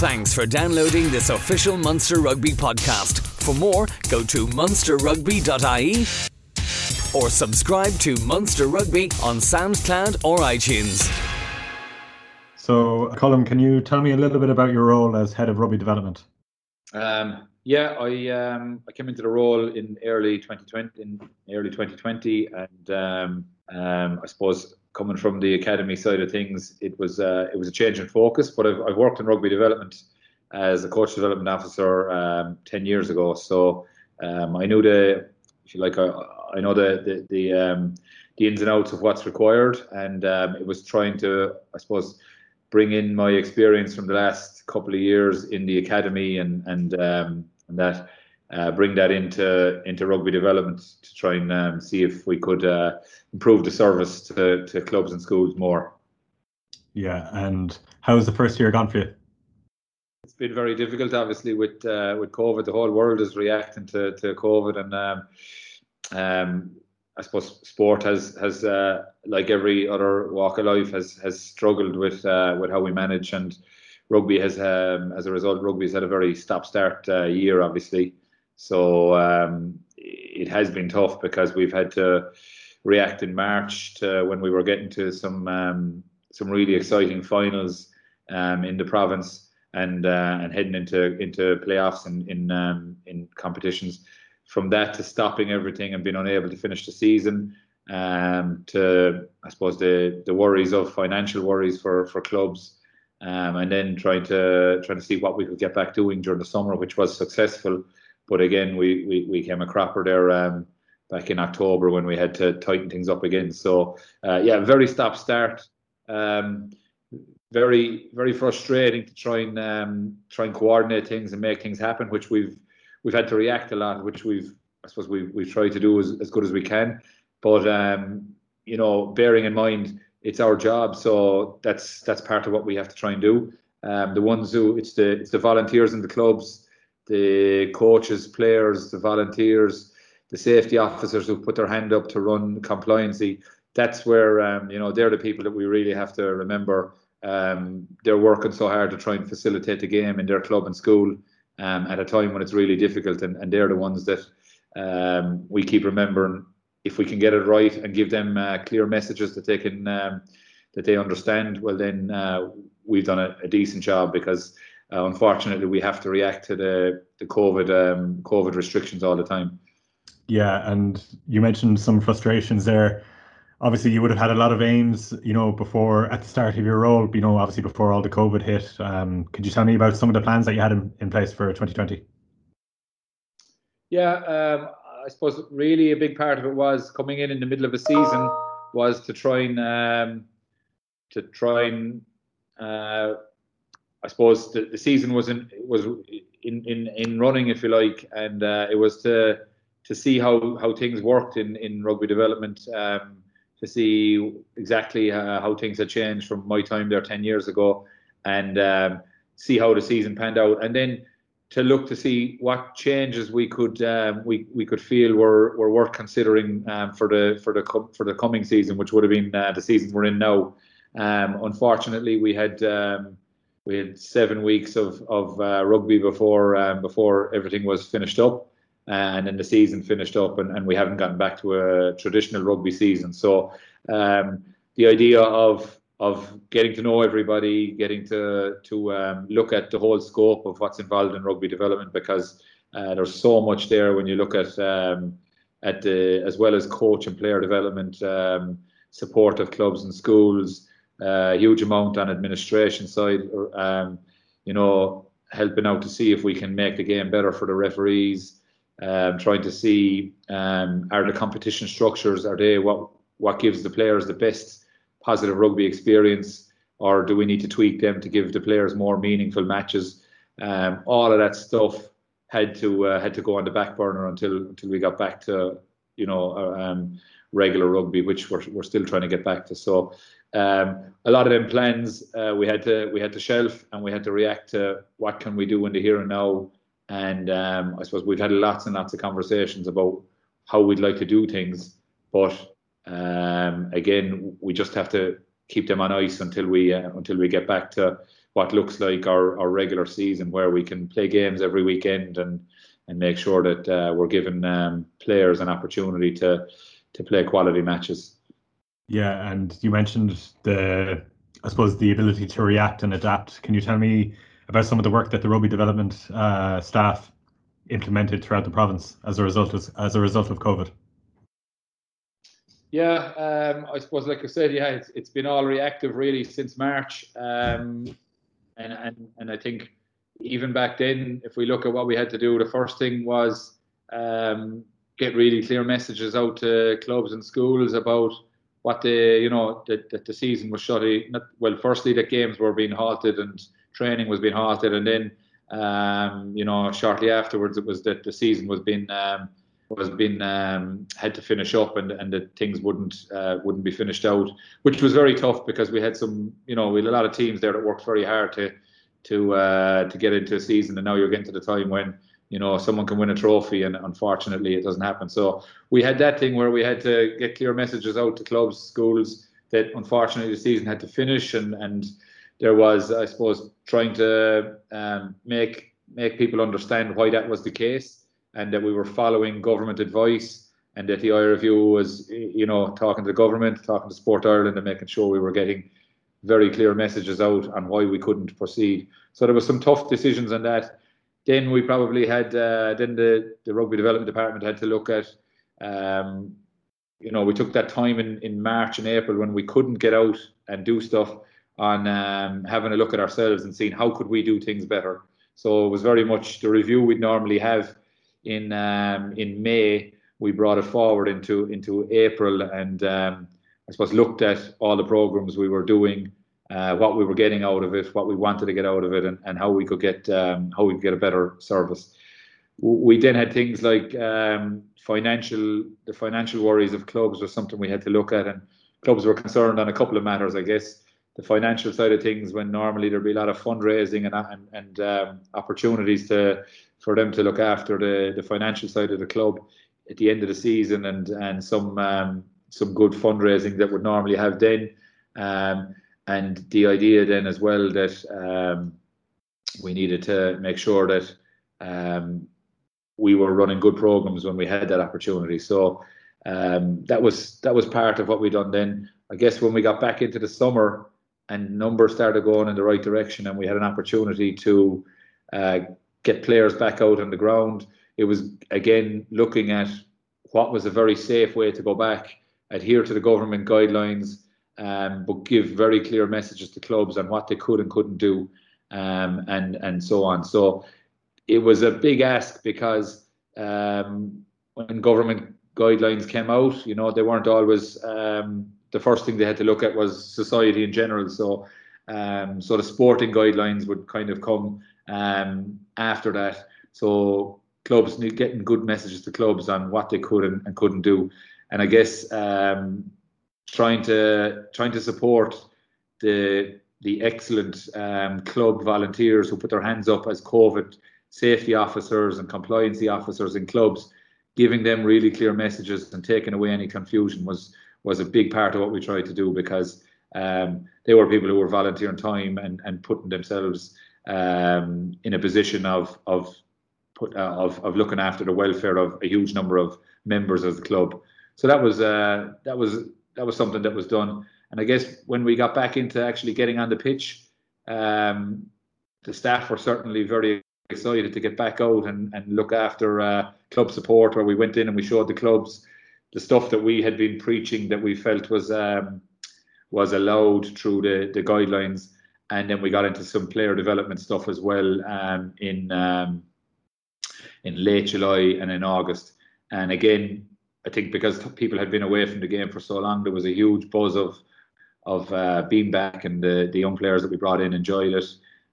Thanks for downloading this official Munster Rugby podcast. For more, go to munsterrugby.ie or subscribe to Munster Rugby on SoundCloud or iTunes. So, Colm, can you tell me a little bit about your role as head of rugby development? Um, yeah, I um, I came into the role in early 2020, in early 2020, and um, um, I suppose coming from the academy side of things, it was uh, it was a change in focus. But I've, I've worked in rugby development as a coach development officer um, 10 years ago, so um, I knew the if you like I, I know the the the, um, the ins and outs of what's required, and um, it was trying to I suppose bring in my experience from the last couple of years in the academy and and um, and that uh, bring that into into rugby development to try and um, see if we could uh, improve the service to, to clubs and schools more. Yeah, and how's the first year gone for you? It's been very difficult, obviously, with uh, with COVID. The whole world is reacting to, to COVID, and um, um, I suppose sport has has uh, like every other walk of life has has struggled with uh, with how we manage and rugby has um, as a result rugby's had a very stop start uh, year obviously so um, it has been tough because we've had to react in March to when we were getting to some um, some really exciting finals um, in the province and uh, and heading into into playoffs and in um, in competitions from that to stopping everything and being unable to finish the season, um, to I suppose the the worries of financial worries for for clubs, um, and then trying to trying to see what we could get back doing during the summer, which was successful. But again, we we, we came a cropper there um, back in October when we had to tighten things up again. So uh, yeah, very stop start. Um, very very frustrating to try and um, try and coordinate things and make things happen, which we've we've had to react a lot, which we've I suppose we've we've tried to do as, as good as we can. But um, you know, bearing in mind it's our job, so that's that's part of what we have to try and do. Um, the ones who it's the it's the volunteers in the clubs, the coaches, players, the volunteers, the safety officers who put their hand up to run compliancy. That's where um, you know they're the people that we really have to remember. Um, they're working so hard to try and facilitate the game in their club and school um, at a time when it's really difficult, and, and they're the ones that um, we keep remembering. If we can get it right and give them uh, clear messages that they can um, that they understand, well then uh, we've done a, a, decent job because uh, unfortunately we have to react to the the COVID um, COVID restrictions all the time. Yeah, and you mentioned some frustrations there obviously you would have had a lot of aims, you know, before at the start of your role, you know, obviously before all the COVID hit. Um, could you tell me about some of the plans that you had in, in place for 2020? Yeah, um, I suppose really a big part of it was coming in in the middle of a season was to try and um, to try and uh, I suppose the, the season was in was in, in in running if you like, and uh, it was to to see how how things worked in in rugby development. Um, to see exactly uh, how things had changed from my time there 10 years ago and um, see how the season panned out. And then to look to see what changes we could um, we, we could feel were, were worth considering um, for the for the for the coming season, which would have been uh, the season we're in now. Um, unfortunately, we had um, we had seven weeks of of uh, rugby before um, before everything was finished up, and then the season finished up, and, and we haven't gotten back to a traditional rugby season. So um, the idea of of getting to know everybody, getting to to um, look at the whole scope of what's involved in rugby development, because uh, there's so much there when you look at um, at the as well as coach and player development, um, support of clubs and schools, a huge amount on administration side, um, you know, helping out to see if we can make the game better for the referees um, trying to see um, are the competition structures are they what what gives the players the best positive rugby experience, or do we need to tweak them to give the players more meaningful matches? Um, all of that stuff had to uh, had to go on the back burner until until we got back to you know uh, um, regular rugby, which we're, we're still trying to get back to. So um, a lot of them plans uh, we had to we had to shelf and we had to react to what can we do in the here and now and um, I suppose we've had lots and lots of conversations about how we'd like to do things. But um, again, we just have to keep them on ice until we uh, until we get back to what looks like our, our regular season, where we can play games every weekend and and make sure that uh, we're giving um, players an opportunity to to play quality matches. Yeah, and you mentioned the, I suppose, the ability to react and adapt. Can you tell me about some of the work that the rugby development uh, staff implemented throughout the province as a result of, as a result of COVID? Yeah, um, I suppose, like I said, yeah, it's, it's been all reactive really since March, um, and and and I think even back then, if we look at what we had to do, the first thing was um, get really clear messages out to clubs and schools about what the you know that, the season was shut. Not, well, firstly, that games were being halted and training was being halted, and then um, you know shortly afterwards it was that the season was being um, was been um, had to finish up and and that things wouldn't uh, wouldn't be finished out, which was very tough because we had some you know we had a lot of teams there that worked very hard to to uh, to get into a season, and now you're getting to the time when you know someone can win a trophy, and unfortunately it doesn't happen. So we had that thing where we had to get clear messages out to clubs, schools that unfortunately the season had to finish, and and there was I suppose trying to um, make make people understand why that was the case and that we were following government advice and that the IRFU was, you know, talking to the government, talking to Sport Ireland and making sure we were getting very clear messages out on why we couldn't proceed. So there was some tough decisions on that. Then we probably had, uh, then the, the rugby development department had to look at, um, you know, we took that time in, in March and April when we couldn't get out and do stuff on um, having a look at ourselves and seeing how could we do things better. So it was very much the review we'd normally have in um, in May. We brought it forward into into April, and um, I suppose looked at all the programs we were doing, uh, what we were getting out of it, what we wanted to get out of it, and, and how we could get um, how we could get a better service. We then had things like um, financial the financial worries of clubs was something we had to look at, and clubs were concerned on a couple of matters, I guess the financial side of things when normally there'd be a lot of fundraising and and, and um, opportunities to for them to look after the, the financial side of the club at the end of the season and and some um, some good fundraising that would normally have then um, and the idea then as well that um, we needed to make sure that um, we were running good programs when we had that opportunity so um, that was that was part of what we done then I guess when we got back into the summer and numbers started going in the right direction and we had an opportunity to uh, get players back out on the ground. It was again looking at what was a very safe way to go back, adhere to the government guidelines, um, but give very clear messages to clubs on what they could and couldn't do, um, and and so on. So it was a big ask because um, when government guidelines came out, you know, they weren't always um, the first thing they had to look at was society in general. So um, so the sporting guidelines would kind of come um, after that. So clubs getting good messages to clubs on what they could and, and couldn't do, and I guess um, trying to trying to support the the excellent um, club volunteers who put their hands up as COVID safety officers and compliancy officers in clubs, giving them really clear messages and taking away any confusion was was a big part of what we tried to do because um, they were people who were volunteering time and, and putting themselves um, in a position of of put, uh, of of looking after the welfare of a huge number of members of the club. So that was uh, that was that was something that was done. And I guess when we got back into actually getting on the pitch, um, the staff were certainly very excited to get back out and, and look after uh, club support. Where we went in and we showed the clubs the stuff that we had been preaching that we felt was um, was allowed through the the guidelines and then we got into some player development stuff as well um, in um, in late July and in August. And again, I think because people had been away from the game for so long, there was a huge buzz of of uh, being back, and the the young players that we brought in enjoyed it,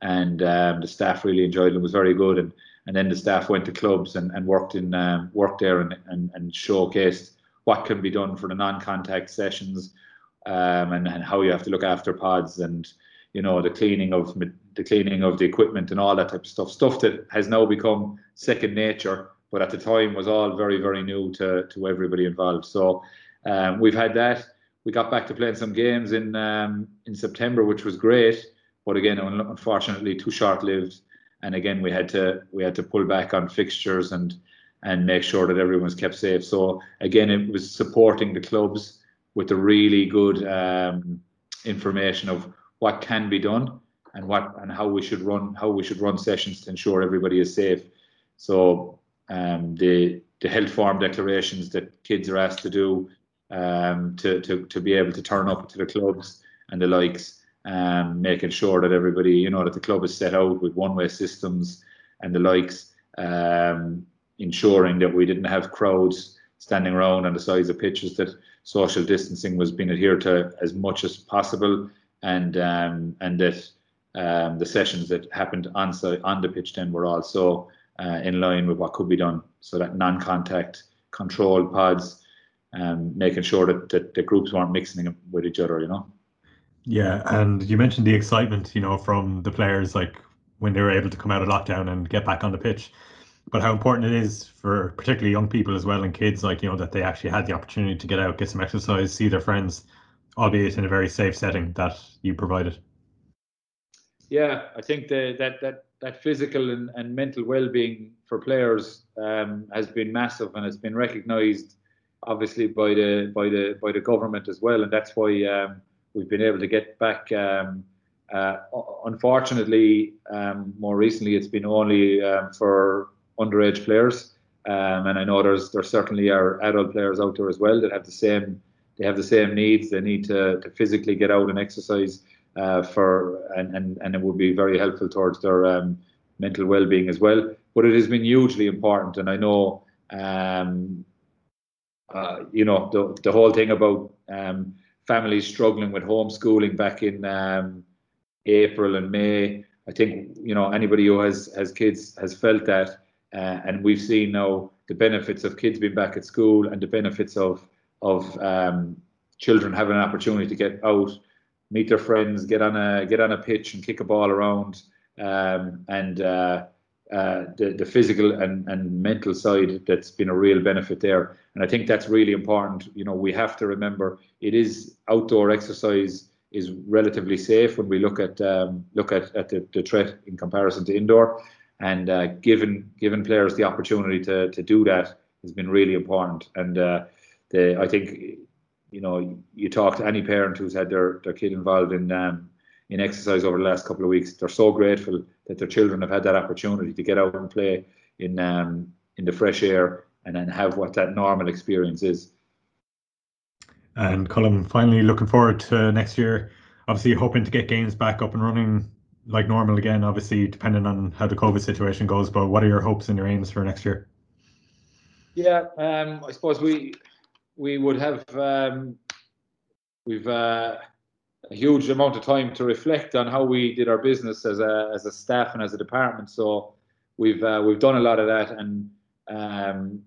and um, the staff really enjoyed it. It was very good, and and then the staff went to clubs and, and worked in um, worked there and, and and showcased what can be done for the non-contact sessions, um, and and how you have to look after pods and you know the cleaning of the cleaning of the equipment and all that type of stuff stuff that has now become second nature but at the time was all very very new to to everybody involved so um, we've had that we got back to playing some games in um, in September which was great but again, unfortunately, too short-lived. And again, we had to we had to pull back on fixtures and and make sure that everyone was kept safe. So again, it was supporting the clubs with the really good um, information of what can be done and what and how we should run how we should run sessions to ensure everybody is safe. So um, the the health form declarations that kids are asked to do um, to, to to be able to turn up to the clubs and the likes, um, making sure that everybody you know that the club is set out with one way systems and the likes, um, ensuring that we didn't have crowds standing around on the sides of pitches that social distancing was being adhered to as much as possible and um, and that um, the sessions that happened on on the pitch then were also uh, in line with what could be done. So that non-contact controlled pods, um, making sure that, that the groups weren't mixing with each other, you know. Yeah, and you mentioned the excitement, you know, from the players, like when they were able to come out of lockdown and get back on the pitch. But how important it is for particularly young people as well and kids, like you know, that they actually had the opportunity to get out, get some exercise, see their friends, albeit in a very safe setting that you provided. Yeah, I think the, that that that physical and, and mental well-being for players um, has been massive and it's been recognised, obviously by the by the by the government as well, and that's why um, we've been able to get back. Um, uh, unfortunately, um, more recently, it's been only um, for underage players, um, and I know there's there certainly are adult players out there as well that have the same they have the same needs. They need to, to physically get out and exercise uh, for and, and and it would be very helpful towards their um, mental well-being as well. But it has been hugely important, and I know um, uh, you know the the whole thing about um, families struggling with homeschooling back in um, April and May. I think you know anybody who has has kids has felt that, uh, and we've seen now the benefits of kids being back at school and the benefits of of um, children having an opportunity to get out meet their friends, get on a get on a pitch and kick a ball around, um, and uh, uh, the the physical and, and mental side that's been a real benefit there. And I think that's really important. You know, we have to remember it is outdoor exercise is relatively safe when we look at um, look at, at the, the threat in comparison to indoor. And uh, given given players the opportunity to to do that has been really important. And uh, the I think you know, you talk to any parent who's had their, their kid involved in um, in exercise over the last couple of weeks, they're so grateful that their children have had that opportunity to get out and play in um, in the fresh air and then have what that normal experience is. And Colm, finally looking forward to next year. Obviously, hoping to get games back up and running like normal again. Obviously, depending on how the COVID situation goes. But what are your hopes and your aims for next year? Yeah, um, I suppose we we would have um, we've uh, a huge amount of time to reflect on how we did our business as a as a staff and as a department. So we've uh, we've done a lot of that, and um,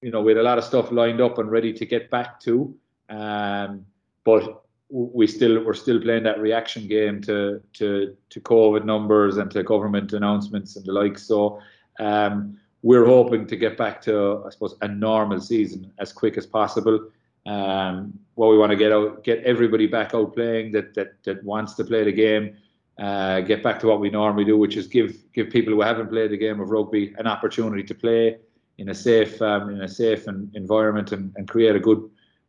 you know we had a lot of stuff lined up and ready to get back to, um, but we still we're still playing that reaction game to to to COVID numbers and to government announcements and the like. So um, we're hoping to get back to, I suppose, a normal season as quick as possible. Um, what we want to get out, get everybody back out playing that that that wants to play the game. Uh, get back to what we normally do, which is give give people who haven't played the game of rugby an opportunity to play in a safe um, in a safe and environment and, and create a good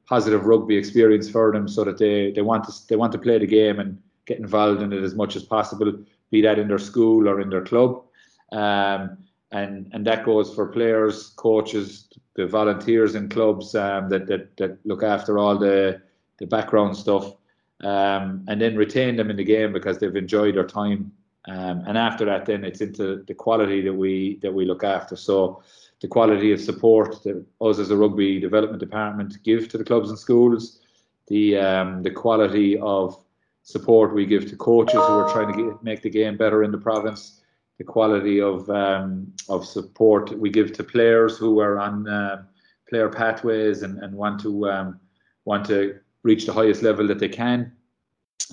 positive rugby experience for them, so that they they want to they want to play the game and get involved in it as much as possible, be that in their school or in their club. Um, and and that goes for players, coaches, the volunteers in clubs um, that, that that look after all the the background stuff, um, and then retain them in the game because they've enjoyed their time. Um, and after that, then it's into the quality that we that we look after. So the quality of support that us as a rugby development department give to the clubs and schools, the um, the quality of support we give to coaches who are trying to get, make the game better in the province the quality of um, of support we give to players who are on uh, player pathways and, and want to um, want to reach the highest level that they can.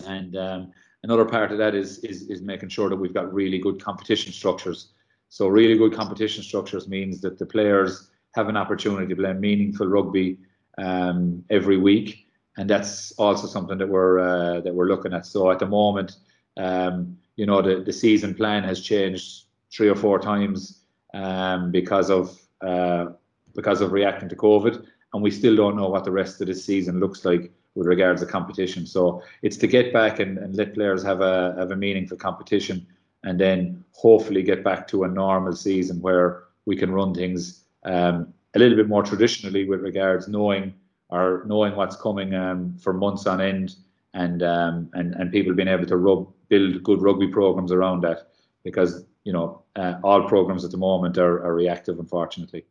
And um, another part of that is, is is making sure that we've got really good competition structures. So really good competition structures means that the players have an opportunity to play meaningful rugby um, every week, and that's also something that we're uh, that we're looking at. So at the moment, Um, you know, the, the season plan has changed three or four times um, because of uh, because of reacting to COVID, and we still don't know what the rest of the season looks like with regards to competition. So it's to get back and, and let players have a have a meaningful competition, and then hopefully get back to a normal season where we can run things um, a little bit more traditionally with regards knowing or knowing what's coming um, for months on end, and um, and and people being able to rub, build good rugby programs around that because you know uh, all programs at the moment are, are reactive, unfortunately.